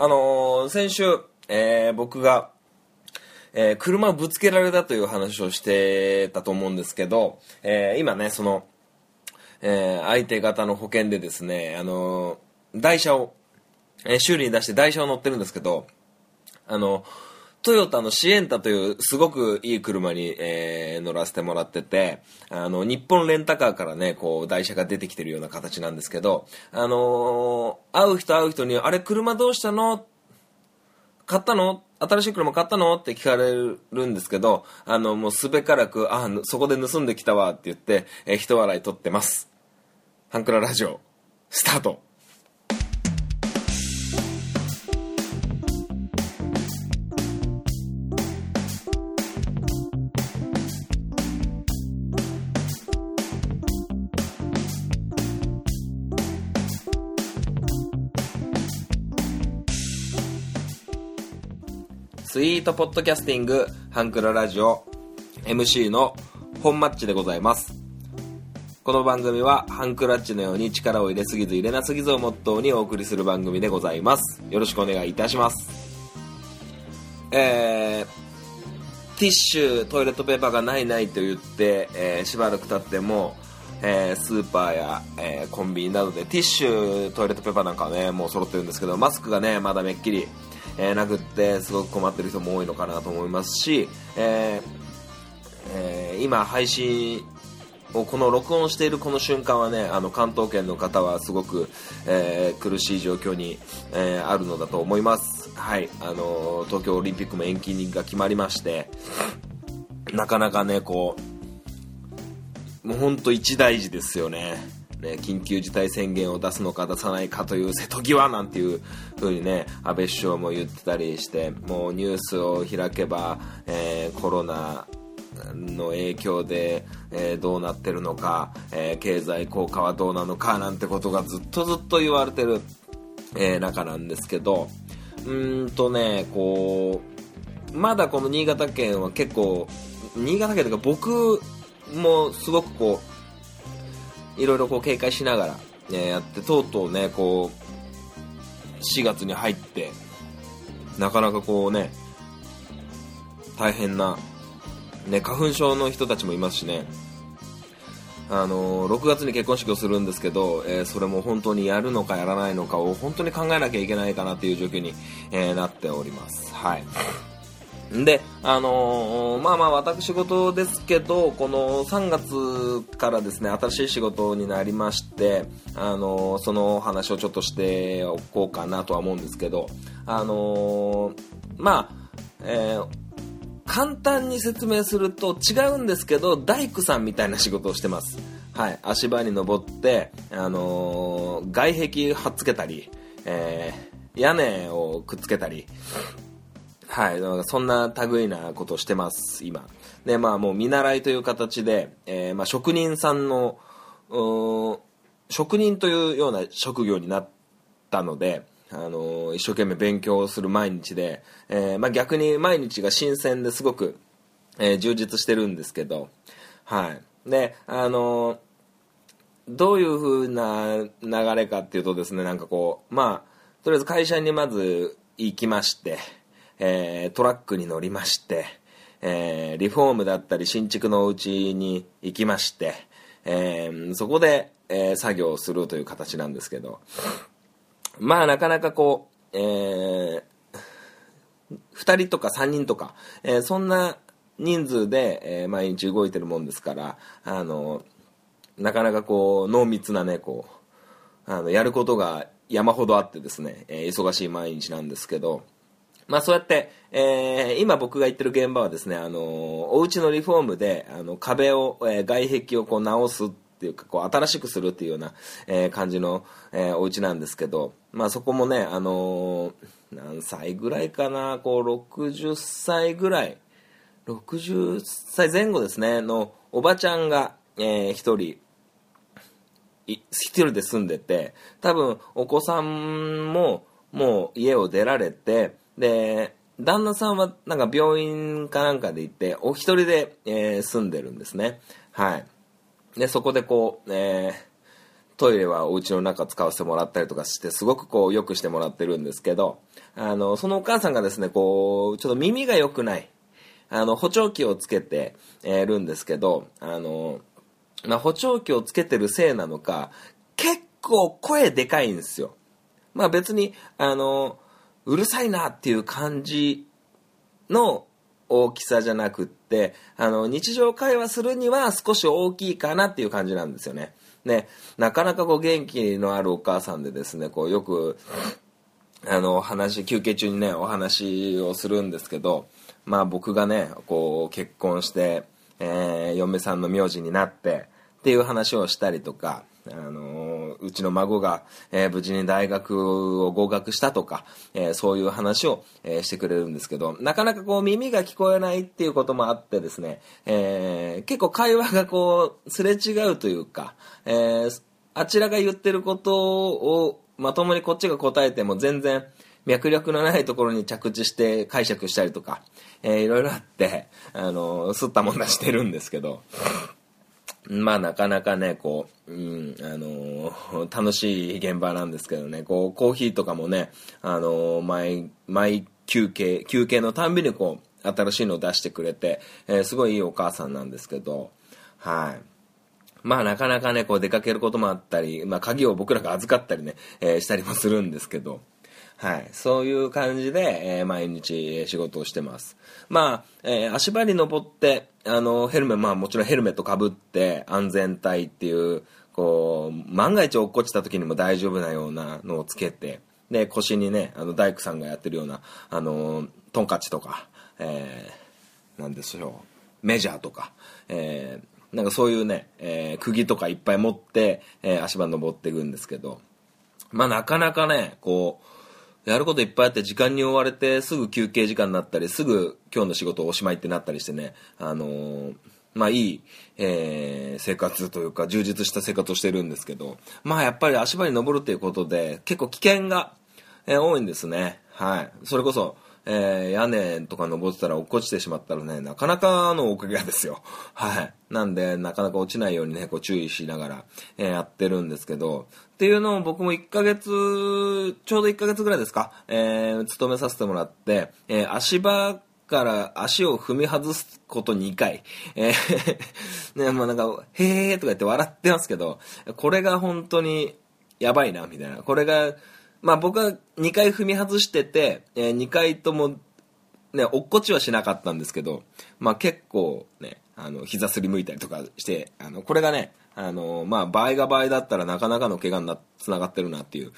あのー先週、えー僕が、えー車をぶつけられたという話をしてたと思うんですけど、え今ね、その、え相手方の保険でですね、あの台車を、え修理に出して台車を乗ってるんですけど、あの、トヨタのシエンタというすごくいい車に、えー乗らせてもらってて、あの、日本レンタカーからね、こう、台車が出てきてるような形なんですけど、あのー会う人会う人に、あれ車どうしたの？買ったの？新しい車買ったの？って聞かれるんですけど、あの、もうすべからく、あ、そこで盗んできたわって言って、えー、人笑い取ってます。ハンクララジオ、スタート。スイートポッドキャスティング、ハンクララジオ、MC の本マッチでございます。この番組は、ハンクラッチのように力を入れすぎず入れなすぎずをモットーにお送りする番組でございます。よろしくお願いいたします。えー、ティッシュ、トイレットペーパーがないないと言って、えーしばらく経っても、えースーパーや、えーコンビニなどでティッシュ、トイレットペーパーなんかはね、もう揃ってるんですけど、マスクがね、まだめっきり、えーなくって、すごく困ってる人も多いのかなと思いますし、えーえー今配信をこの録音しているこの瞬間はねあの関東圏の方はすごく、えー苦しい状況に、えーあるのだと思います。はい。あの東京オリンピックも延期が決まりましてなかなかねこうもう本当一大事ですよね。ね、緊急事態宣言を出すのか出さないかという瀬戸際なんていう風にね安倍首相も言ってたりしてもうニュースを開けば、えーコロナの影響で、えーどうなってるのか、えー経済効果はどうなのかなんてことがずっとずっと言われてる、え中なんですけどうーんとねこうまだこの新潟県は結構新潟県というか僕もすごくこういろいろこう警戒しながら、ね、やってとうとうねこう4月に入ってなかなかこうね大変な、ね、花粉症の人たちもいますしねあの6月に結婚式をするんですけど、えーそれも本当にやるのかやらないのかを本当に考えなきゃいけないかなっていう状況に、えーなっております。はい。で、あのーまあまあ私事ですけど、この3月からですね、新しい仕事になりまして、あのーその話をちょっとしておこうかなとは思うんですけど、あのーまあ、え簡単に説明すると違うんですけど、大工さんみたいな仕事をしてます。はい。足場に登って、あの外壁貼っつけたり、えー屋根をくっつけたり、はい、そんな類なことをしてます、今。で、まあもう見習いという形で、えーまあ職人さんの、職人というような職業になったので、あのー一生懸命勉強する毎日で、えーまあ逆に毎日が新鮮ですごく、えー充実してるんですけど、はい。で、あのどういう風な流れかっていうとですね、なんかこう、まあ、とりあえず会社にまず行きまして、えートラックに乗りまして、えーリフォームだったり新築のお家に行きまして、えーそこで、え作業をするという形なんですけど、まあなかなかこう、え2人とか3人とか、えそんな人数で、え毎日動いてるもんですから、あの、なかなかこう、濃密なね、こう、あの、やることが山ほどあってですね、え忙しい毎日なんですけど、まあそうやって、えー今僕が行ってる現場はですね、あのお家のリフォームで、あの、壁を、えー外壁をこう直すっていうか、こう、新しくするっていうような、えー感じの、えーお家なんですけど、まあそこもね、あのー何歳ぐらいかな、こう、60歳ぐらい、60歳前後ですね、のおばちゃんが、えー一人、一人で住んでて多分お子さんももう家を出られてで旦那さんはなんか病院かなんかで行ってお一人で、えー住んでるんですね。はい。でそこでこう、えートイレはお家の中使わせてもらったりとかしてすごくこう良くしてもらってるんですけどあのそのお母さんがですねこうちょっと耳が良くないあの補聴器をつけて、えるんですけどあの、まあ、補聴器をつけてるせいなのか結構声でかいんですよ。まあ別にあのうるさいなっていう感じの大きさじゃなくってあの日常会話するには少し大きいかなっていう感じなんですよね。ね、なかなかこう元気のあるお母さんでですねこうよくあの話休憩中にねお話をするんですけどまあ僕がねこう結婚して、えー、嫁さんの名字になってっていう話をしたりとかあのうちの孫が、えー、無事に大学を合格したとか、えー、そういう話を、えー、してくれるんですけどなかなかこう耳が聞こえないっていうこともあってですね、え結構会話がこうすれ違うというか、えあちらが言ってることをまともにこっちが答えても全然脈略のないところに着地して解釈したりとか、えー、いろいろあって、あのすったもんだしてるんですけど、まあなかなかね、こう、うん、あのー、楽しい現場なんですけどね、こう、コーヒーとかもね、あのー、毎、毎休憩、休憩のたんびにこう、新しいのを出してくれて、えー、すごいいいお母さんなんですけど、はい。まあなかなかね、こう出かけることもあったり、まあ鍵を僕らが預かったりね、え、したりもするんですけど、はい。そういう感じで、えー、毎日仕事をしてます。まあ、えー、足場に登って、あの、ヘルメット、まあもちろんヘルメットかぶって、安全帯っていう、こう、万が一落っこちた時にも大丈夫なようなのをつけて、で、腰にね、あの、大工さんがやってるような、あの、トンカチとか、えー、なんでしょう、メジャーとか、えー、なんかそういうね、えー、釘とかいっぱい持って、えー、足場登っていくんですけど、まあなかなかね、こう、やることいっぱいあって時間に追われてすぐ休憩時間になったりすぐ今日の仕事おしまいってなったりしてね。あのー、まあいい、えー、生活というか充実した生活をしてるんですけど。まあやっぱり足場に登るということで結構危険が、えー、多いんですね。はい。それこそえー、屋根とか登ってたら落っこちてしまったらね、なかなかのおかげですよ。はい。なんで、なかなか落ちないようにね、こう注意しながら、えー、やってるんですけど、っていうのを僕も1ヶ月、ちょうど1ヶ月ぐらいですか、えー、勤めさせてもらって、えー、足場から足を踏み外すこと2回。えー ね、もうなんか、へーとか言って笑ってますけど、これが本当にやばいな、みたいな。これが、まあ僕は2回踏み外してて、えー、2回とも、ね、落っこちはしなかったんですけど、まあ結構ね、あの、膝すりむいたりとかして、あの、これがね、あの、まあ場合が場合だったらなかなかの怪我にな、つながってるなっていう、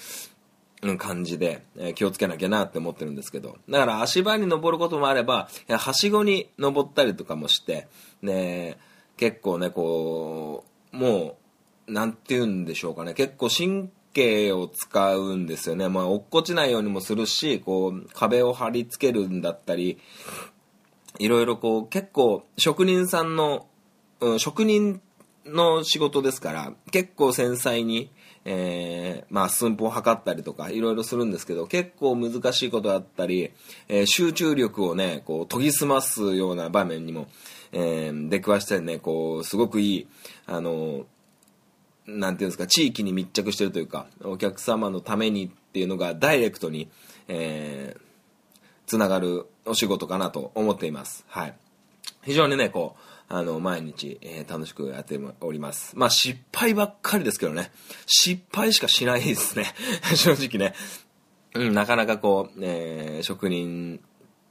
感じで、えー、気をつけなきゃなって思ってるんですけど。だから足場に登ることもあれば、はしごに登ったりとかもして、ね、結構ね、こう、もう、なんて言うんでしょうかね、結構神経を使うんですよね。まあ、落っこちないようにもするし、こう、壁を貼り付けるんだったり、いろいろこう、結構、職人さんの、うん、職人の仕事ですから、結構繊細に、えー、まあ、寸法を測ったりとか、いろいろするんですけど、結構難しいことだったり、えー、集中力をね、こう、研ぎ澄ますような場面にも、えー、出くわしてね、こう、すごくいい、あのなんていうんですか、地域に密着してるというか、お客様のためにっていうのがダイレクトに、えー、つながるお仕事かなと思っています。はい。非常にね、こう、あの、毎日、えー、楽しくやっております。まあ、失敗ばっかりですけどね。失敗しかしないですね。正直ね。うん、なかなかこう、えー、職人、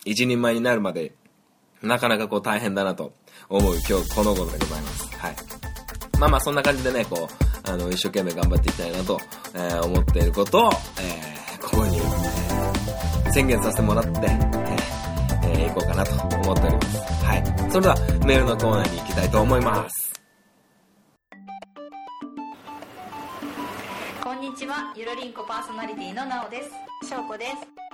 一人前になるまで、なかなかこう大変だなと思う今日この頃でございます。はい。まあまあそんな感じでね、こう、あの、一生懸命頑張っていきたいなと、えー、思っていることを、えー、ここに、えー、宣言させてもらって、えー、えー、行こうかなと思っております。はい。それでは、メールのコーナーに行きたいと思います。こんにちは、ゆるりんこパーソナリティのなおです。しょうこです。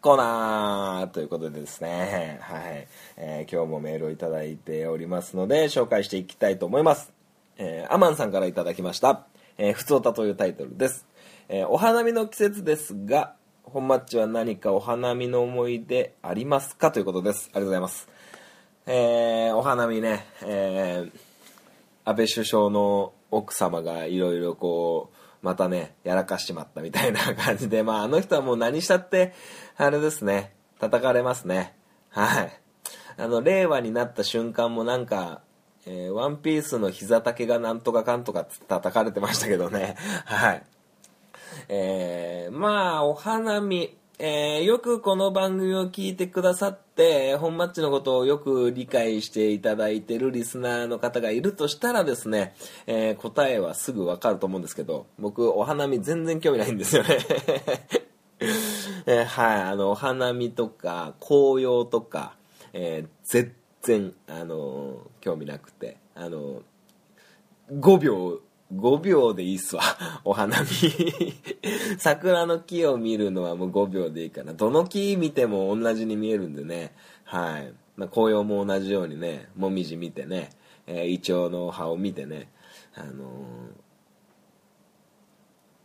コーナーということでですね、はい、えー、今日もメールをいただいておりますので、紹介していきたいと思います。えー、アマンさんからいただきました、えー、ふつおたというタイトルです。えー、お花見の季節ですが、本マッチは何かお花見の思い出ありますかということです。ありがとうございます。えー、お花見ね、えー、安倍首相の奥様がいろいろこう、またね、やらかしちまったみたいな 感じで、まあ、あの人はもう何したって、あれですね、叩かれますね。はい。あの、令和になった瞬間もなんか、えー、ワンピースの膝丈がなんとかかんとかつ叩かれてましたけどね。はい。えー、まあ、お花見。えー、よくこの番組を聞いてくださっ、本マッチのことをよく理解していただいてるリスナーの方がいるとしたらですね、えー、答えはすぐわかると思うんですけど、僕、お花見全然興味ないんですよね。えー、はい、あの、お花見とか、紅葉とか、えー、全然、あの興味なくて、あの5秒5秒でいいっすわ。お花見桜の木を見るのはもう 5秒でいいかな。どの木見ても同じに見えるんでね。はい。まあ、紅葉も同じようにね、もみじ見てね、えー、イチョウの葉を見てね、あの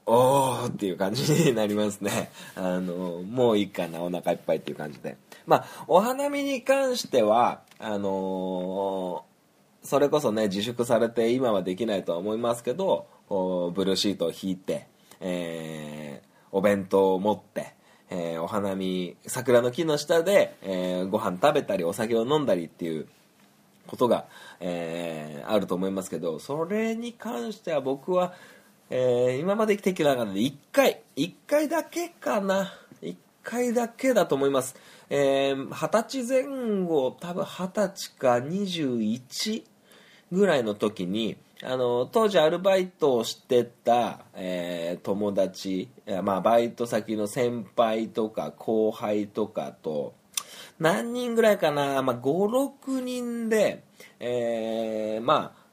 ー、おーっていう感じになりますね。あのー、もういいかな、お腹いっぱいっていう感じで。まあ、お花見に関しては、あのそれこそね、自粛されて今はできないとは思いますけど、ブルーシートを引いて、えー、お弁当を持って、えー、お花見、桜の木の下で、えー、ご飯食べたり、お酒を飲んだりっていうことが、えー、あると思いますけど、それに関しては僕は、え、今まで生きてきた中で1回、1回だけかな。1回だけだと思います。えー、20歳前後、多分20歳か21ぐらいの時にあの当時アルバイトをしてた、えー、友達、まあ、バイト先の先輩とか後輩とかと何人ぐらいかな、まあ、56人で、えー、まあ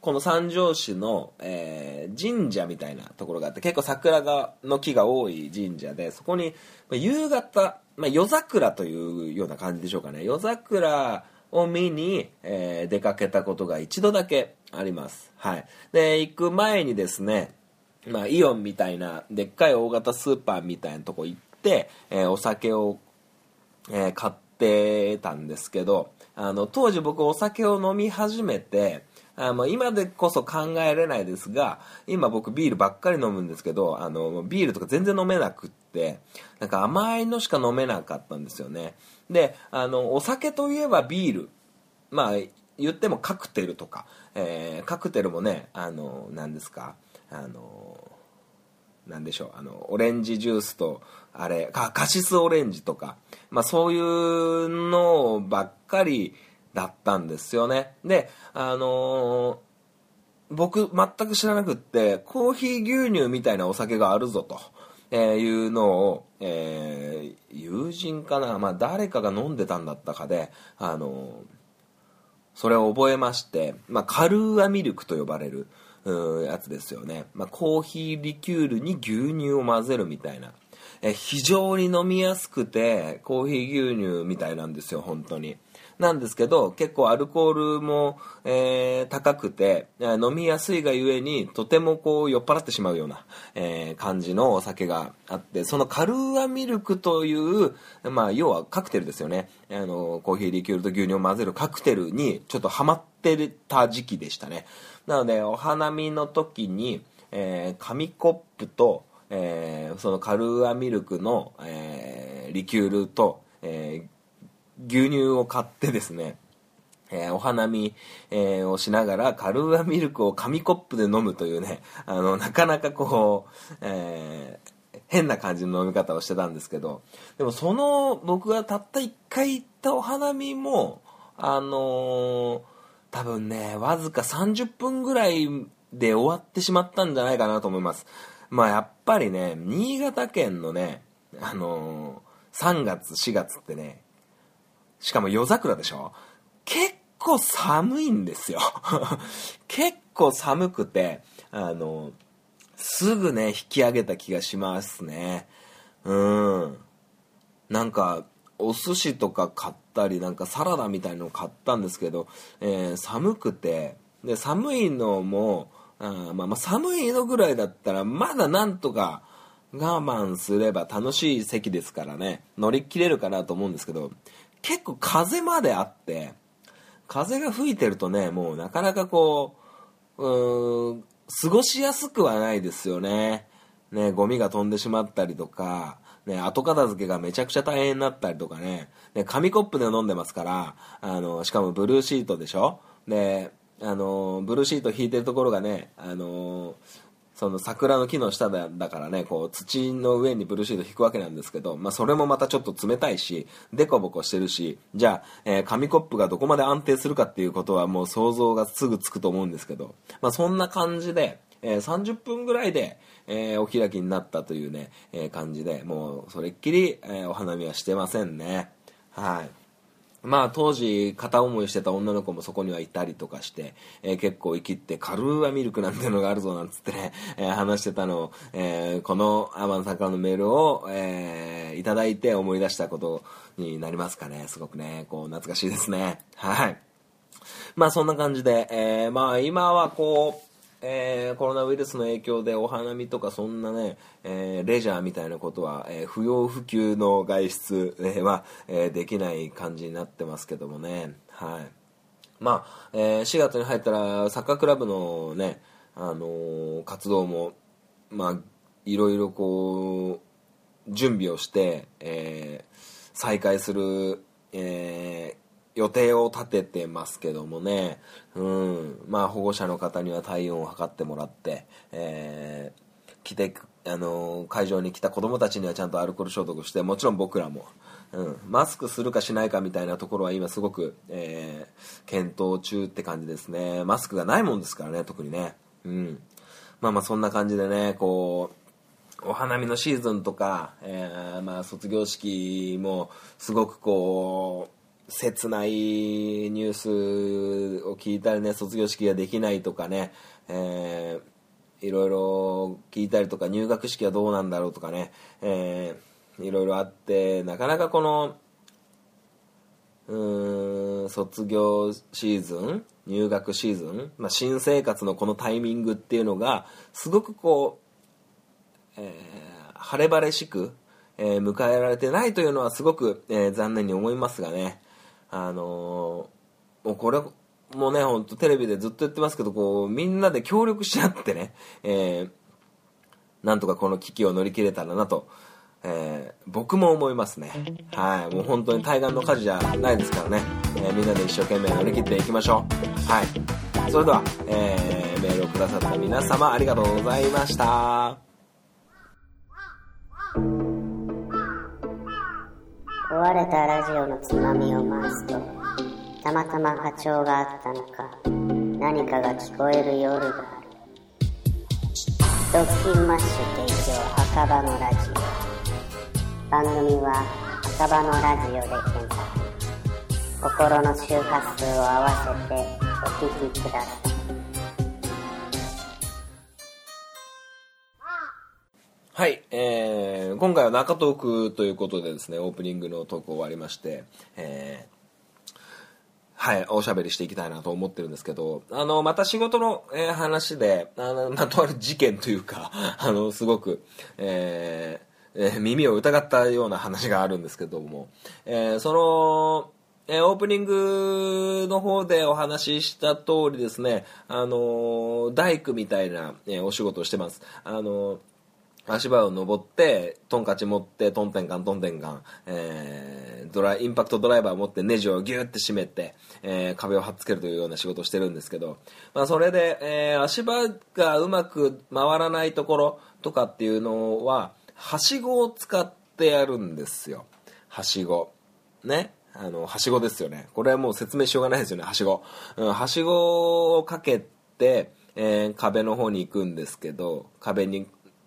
この三条市の、えー、神社みたいなところがあって結構桜がの木が多い神社でそこに夕方、まあ、夜桜というような感じでしょうかね。夜桜を見に、えー、出かけたことが一度だけあります。はい。で、行く前にですね、まあ、イオンみたいな、でっかい大型スーパーみたいなとこ行って、えー、お酒を、えー、買ってたんですけど、あの、当時僕お酒を飲み始めて、あの今でこそ考えれないですが今僕ビールばっかり飲むんですけどあのビールとか全然飲めなくってなんか甘いのしか飲めなかったんですよね。であのお酒といえばビール。まあ言ってもカクテルとか、えー、カクテルもねあの何ですか。あの何でしょう。あのオレンジジュースとあれカシスオレンジとか、まあ、そういうのばっかりだったんですよね。であのー、僕全く知らなくってコーヒー牛乳みたいなお酒があるぞと。えー、いうのを、えー、友人かな、まあ、誰かが飲んでたんだったかで、あのそれを覚えまして、まあ、カルーアミルクと呼ばれるやつですよね、まあ、コーヒーリキュールに牛乳を混ぜるみたいな、え非常に飲みやすくてコーヒー牛乳みたいなんですよ本当に。なんですけど結構アルコールも、えー、高くて飲みやすいがゆえにとてもこう酔っ払ってしまうような、えー、感じのお酒があってそのカルーアミルクという、まあ、要はカクテルですよね。あのコーヒーリキュールと牛乳を混ぜるカクテルにちょっとハマってた時期でしたね。なのでお花見の時に、えー、紙コップとえー、そのカルーアミルクの、えー、リキュールと、えー、牛乳を買ってですね、えー、お花見、えー、をしながらカルーアミルクを紙コップで飲むというね、あの、なかなかこう、えー、変な感じの飲み方をしてたんですけど、でもその僕がたった1回行ったお花見も、あの多分ね、わずか30分ぐらいで終わってしまったんじゃないかなと思います。まあやっぱりね、新潟県のね、あの3月、4月ってね、しかも夜桜でしょ？結構寒いんですよ 結構寒くて、あの、すぐね、引き上げた気がしますね。うん。なんか、お寿司とか買ったり、なんかサラダみたいのを買ったんですけど、えー、寒くて、で、寒いのも、あまあ、まあ、寒いのぐらいだったら、まだなんとか我慢すれば楽しい席ですからね、乗り切れるかなと思うんですけど、結構風まであって、風が吹いてるとね、もうなかなかこう、う、過ごしやすくはないですよね。ね、ゴミが飛んでしまったりとか、ね、後片付けがめちゃくちゃ大変になったりとかね、ね、紙コップで飲んでますから、あの、しかもブルーシートでしょ？で、あの、ブルーシート引いてるところがね、あの、その桜の木の下だだからね、こう土の上にブルーシート引くわけなんですけど、まあそれもまたちょっと冷たいし、デコボコしてるし、じゃあ、えー、紙コップがどこまで安定するかっていうことはもう想像がすぐつくと思うんですけど、まあそんな感じで、えー、30分ぐらいで、えー、お開きになったというね、え感じで、もうそれっきり、えお花見はしてませんね。はい。まあ当時片思いしてた女の子もそこにはいたりとかして、えー、結構生きってカルーアミルクなんてのがあるぞなんつってね、えー、話してたのを、えー、このアマンさんからのメールを、えー、いただいて思い出したことになりますかね。すごくね、こう懐かしいですね。はい。まあそんな感じで、えー、まあ今はこう、えー、コロナウイルスの影響でお花見とかそんなね、えー、レジャーみたいなことは、えー、不要不急の外出、は、えできない感じになってますけどもね。はい。まあ、え4月に入ったらサッカークラブのね、あの活動も、まあ、いろいろこう、準備をして、え再開する、え予定を立ててますけどもね、うん、まあ保護者の方には体温を測ってもらって、えー、来て、あの会場に来た子供たちにはちゃんとアルコール消毒して、もちろん僕らも、うん、マスクするかしないかみたいなところは今すごく、えー、検討中って感じですね。マスクがないもんですからね、特にね。うん。まあまあそんな感じでね、こう、お花見のシーズンとか、えー、まあ卒業式もすごくこう、切ないニュースを聞いたりね、卒業式ができないとかね、えー、いろいろ聞いたりとか、入学式はどうなんだろうとかね、えー、いろいろあって、なかなかこの、うん、卒業シーズン、入学シーズン、まあ、新生活のこのタイミングっていうのが、すごくこう、えー、晴れ晴れしく、え、迎えられてないというのはすごく、えー、残念に思いますがね、あの、もうこれもね、ほんとテレビでずっと言ってますけど、こう、みんなで協力し合ってね、えー、なんとかこの危機を乗り切れたらなと、えー、僕も思いますね。はい。もう本当に対岸の火事じゃないですからね。えー、みんなで一生懸命乗り切っていきましょう。はい。それでは、えー、メールをくださった皆様ありがとうございました。壊れたラジオのつまみを回すとたまたま波長があったのか何かが聞こえる夜がある。ドッキンマッシュ提供墓場のラジオ。番組は墓場のラジオで検索。心の周波数を合わせてお聴きください。はい、えー、今回は中トークということでですね、オープニングのトーク終わりまして、えー、はい、おしゃべりしていきたいなと思ってるんですけど、あの、また仕事の、えー、話で、あの、まとある事件というか、あの、すごく、えー、えー、耳を疑ったような話があるんですけども、えー、その、え、オープニングの方でお話しした通りですね、あの大工みたいな、え、お仕事をしてます。あの足場を登って、トンカチ持って、トンテンカン、トンテンカン、えー、ドライ、インパクトドライバーを持ってネジをギューって締めて、えー、壁を貼っつけるというような仕事をしてるんですけど、まあそれで、えー、足場がうまく回らないところとかっていうのは、はしごを使ってやるんですよ。はしご。ね。あの、はしごですよね。これはもう説明しようがないですよね、はしご。うん、はしごをかけて、えー、壁の方に行くんですけど、壁に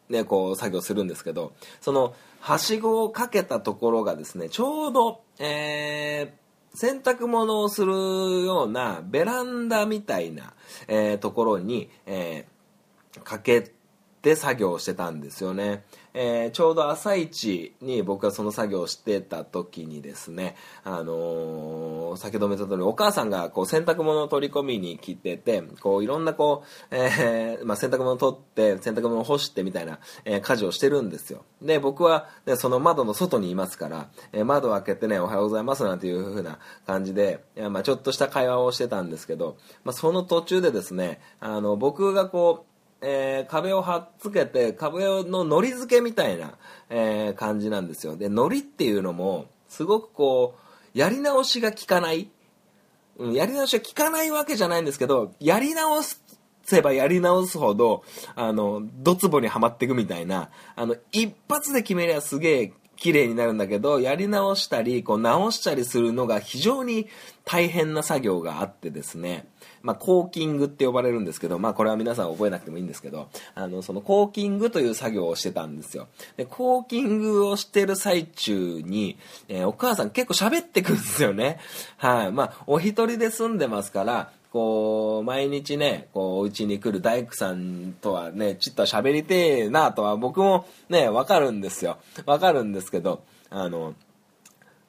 ね、こう作業するんですけど、その、はしごをかけたところがですね、ちょうど、えー、洗濯物をするようなベランダみたいな、えー、ところに、えー、かけって作業してたんですよね、えーちょうど朝一に僕がその作業をしてた時にですね、あのー先ほども言った通りお母さんがこう洗濯物を取り込みに来ててこういろんなこう、えーまあ、洗濯物を取って洗濯物を干してみたいな、え家事をしてるんですよ。で僕は、ね、その窓の外にいますから、え窓を開けてねおはようございますなんていう風な感じで、いやまあ、ちょっとした会話をしてたんですけど、まあ、その途中でですねあの僕がこうえー壁を貼っつけて壁ののり付けみたいな、えー感じなんですよ。でのりっていうのもすごくこうやり直しが効かない、うん、やり直しが効かないわけじゃないんですけどやり直せばやり直すほどあのドツボにはまっていくみたいなあの一発で決めりゃすげえ綺麗になるんだけどやり直したりこう直したりするのが非常に大変な作業があってですね。まあ、コーキングって呼ばれるんですけど、まあ、これは皆さん覚えなくてもいいんですけど、あの、そのコーキングという作業をしてたんですよ。で、コーキングをしてる最中に、えーお母さん結構喋ってくるんですよね。はい。まあ、お一人で住んでますから、こう、毎日ね、こう、お家に来る大工さんとはね、ちょっと喋りてえなとは僕もね、わかるんですよ。わかるんですけど、あの、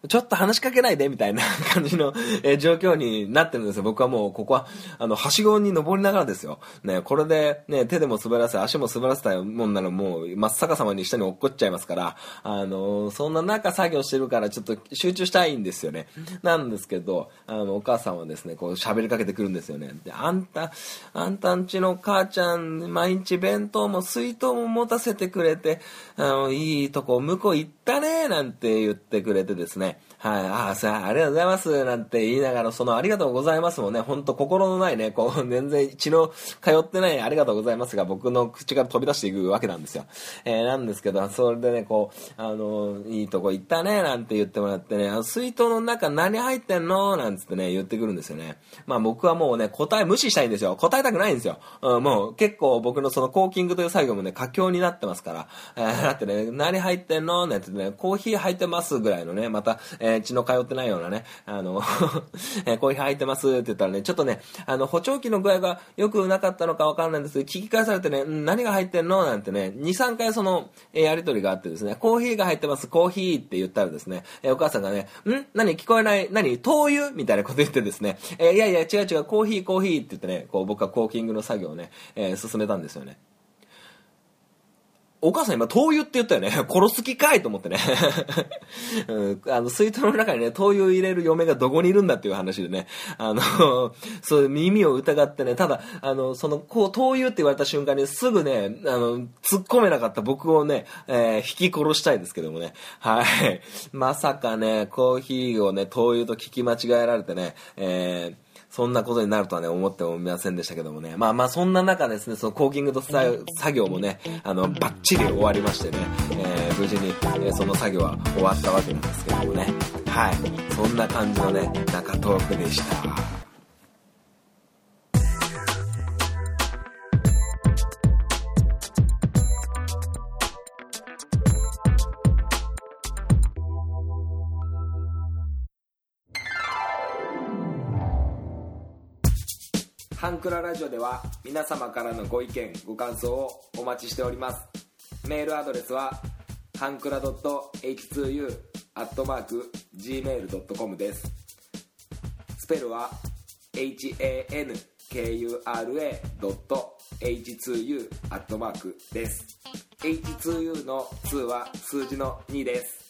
ちょっと話しかけないでみたいな感じの、えー状況になってるんですよ。僕はもう、ここは、あの、はしごに登りながらですよ。ね、これで、ね、手でも滑らせ、足も滑らせたもんならもう、真っ逆さまに下に落っこっちゃいますから、あの、そんな中作業してるから、ちょっと集中したいんですよね。なんですけど、あの、お母さんはですね、こう喋りかけてくるんですよね。で、あんた、あんたんちの母ちゃん、毎日弁当も水筒も持たせてくれて、あの、いいとこ向こう行ってたね、なんて言ってくれてですね、はい、ああ、さあ、ありがとうございます、なんて言いながら、そのありがとうございますもね、ほんと心のないね、こう、全然血の通ってないありがとうございますが、僕の口から飛び出していくわけなんですよ。えーなんですけど、それでね、こう、あの、いいとこ行ったね、なんて言ってもらってね、あの水筒の中何入ってんの？なんつってね、言ってくるんですよね。まあ僕はもうね、答え無視したいんですよ。答えたくないんですよ。うん、もう結構僕のそのコーキングという作業もね、佳境になってますから、えーだってね、何入ってんの？なんてね、コーヒー入ってますぐらいのね、また、えーえ血の通ってないようなね、あの、えーコーヒー入ってますって言ったらね、ちょっとね、あの、補聴器の具合が良くなかったのかわかんないんですけど、聞き返されてね、何が入ってんの？なんてね、2、3回その、えーやりとりがあってですね、コーヒーが入ってます、コーヒーって言ったらですね、えーお母さんがね、ん？何聞こえない？何？灯油？みたいなこと言ってですね、えーいやいや、違う違う、コーヒー、コーヒーって言ってね、こう僕はコーキングの作業をね、えー進めたんですよね。お母さん今、灯油って言ったよね。殺す気かいと思ってね。うんあの、水筒の中にね、灯油入れる嫁がどこにいるんだっていう話でね。あの、そういう、耳を疑ってね、ただ、あの、その、こう、灯油って言われた瞬間にすぐね、あの、突っ込めなかった僕をね、えー引き殺したいですけどもね。はい。まさかね、コーヒーをね、灯油と聞き間違えられてね、えーそんなことになるとはね、思ってもみませんでしたけどもね。まあまあ、そんな中ですね、そのコーキングと作業もね、あの、バッチリ終わりましてね、えー無事に、えその作業は終わったわけなんですけどもね。はい。そんな感じのね、中トークでした。クララジオでは皆様からのご意見ご感想をお待ちしております。メールアドレスはハンクラ .h2u.gmail.com です。スペルは hankura.h2u です。H2u の2は数字の2です。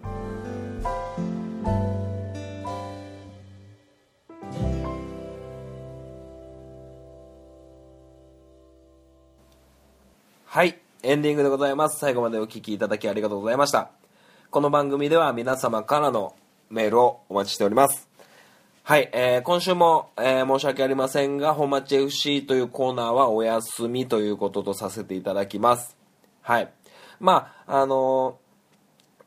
う。エンディングでございます。最後までお聞きいただきありがとうございました。この番組では皆様からのメールをお待ちしております。はい、えー今週も、えー申し訳ありませんが、本町 FC というコーナーはお休みということとさせていただきます。はい。まあ、あの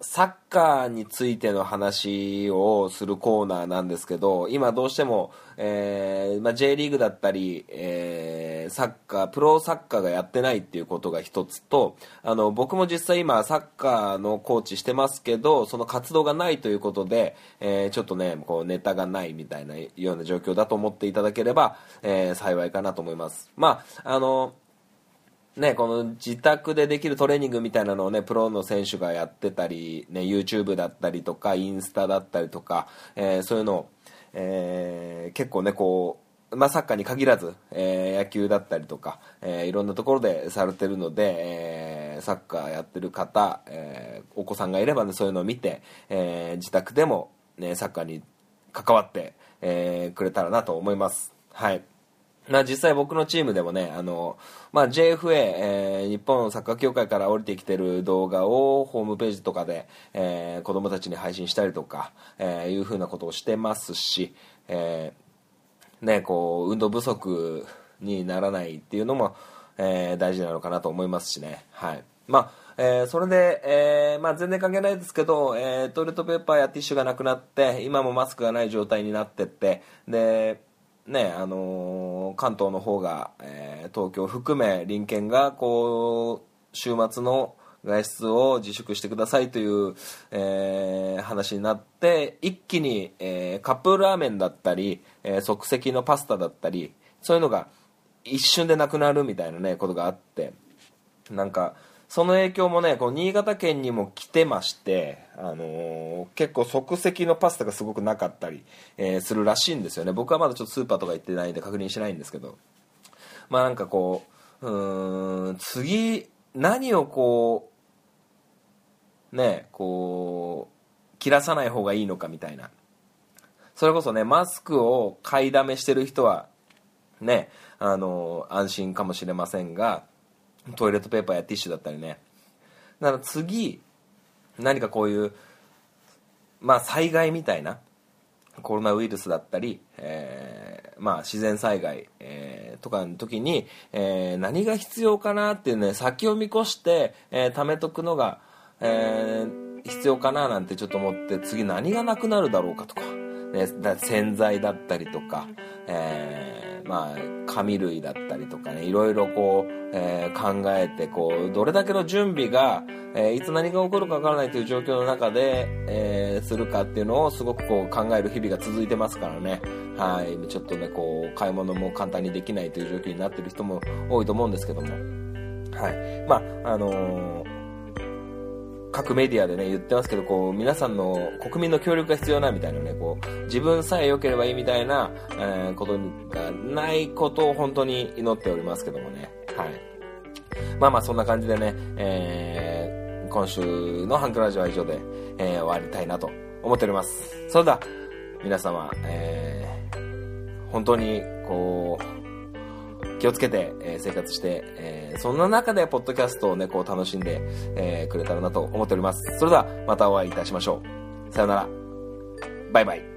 ーサッカーについての話をするコーナーなんですけど、今どうしても、えーまあ、J リーグだったり、えーサッカー、プロサッカーがやってないっていうことが一つと、あの、僕も実際今サッカーのコーチしてますけど、その活動がないということで、えーちょっとね、こうネタがないみたいなような状況だと思っていただければ、えー幸いかなと思います。まあ、あの、ね、この自宅でできるトレーニングみたいなのをね、プロの選手がやってたり、ね、YouTube だったりとか、インスタだったりとか、えーそういうのを、えー結構ね、こう、まあ、サッカーに限らず、えー野球だったりとか、えーいろんなところでされてるので、えーサッカーやってる方、えーお子さんがいればね、そういうのを見て、えー自宅でも、ね、サッカーに関わって、えーくれたらなと思います。はい。まあ、実際僕のチームでもね、あの、まあ、JFA、えー日本サッカー協会から降りてきてる動画をホームページとかで、えー子供たちに配信したりとか、えーいうふうなことをしてますし、えーね、こう、運動不足にならないっていうのも、えー大事なのかなと思いますしね。はい。まあ、えーそれで、えーまあ、全然関係ないですけど、えートイレットペーパーやティッシュがなくなって、今もマスクがない状態になってって、で、ね、あのー関東の方が、えー東京含め隣県が、こう、週末の外出を自粛してくださいという、えー話になって一気に、えーカップラーメンだったり、えー即席のパスタだったりそういうのが一瞬でなくなるみたいなねことがあってなんかその影響もねこう新潟県にも来てまして、あのー結構即席のパスタがすごくなかったり、えーするらしいんですよね。僕はまだちょっとスーパーとか行ってないんで確認しないんですけど。まあなんかこううん次何をこうねこう切らさない方がいいのかみたいな。それこそねマスクを買いだめしてる人はねあの安心かもしれませんがトイレットペーパーやティッシュだったりね。だから次何かこういうまあ災害みたいなコロナウイルスだったり、えーまあ、自然災害、えーとかの時に、えー何が必要かなっていうね先を見越して、えー貯めとくのが、えー必要かななんてちょっと思って次何がなくなるだろうかとか、ね、だ洗剤だったりとか、えーまあ、紙類だったりとかねいろいろこう、えー考えてこうどれだけの準備が、えーいつ何が起こるかわからないという状況の中で、えーするかっていうのをすごくこう考える日々が続いてますからね。はい。ちょっとねこう買い物も簡単にできないという状況になってる人も多いと思うんですけども。はい。まああのー各メディアでね言ってますけどこう皆さんの国民の協力が必要なみたいなねこう自分さえ良ければいいみたいな、えーことがないことを本当に祈っておりますけどもね。はい。まあまあそんな感じでね、えー今週のハンクラジオは以上で、えー終わりたいなと思っております。それでは皆様、えー本当にこう気をつけて、えー生活して、えーそんな中でポッドキャストをねこう楽しんで、えーくれたらなと思っております。それではまたお会いいたしましょう。さよなら。バイバイ。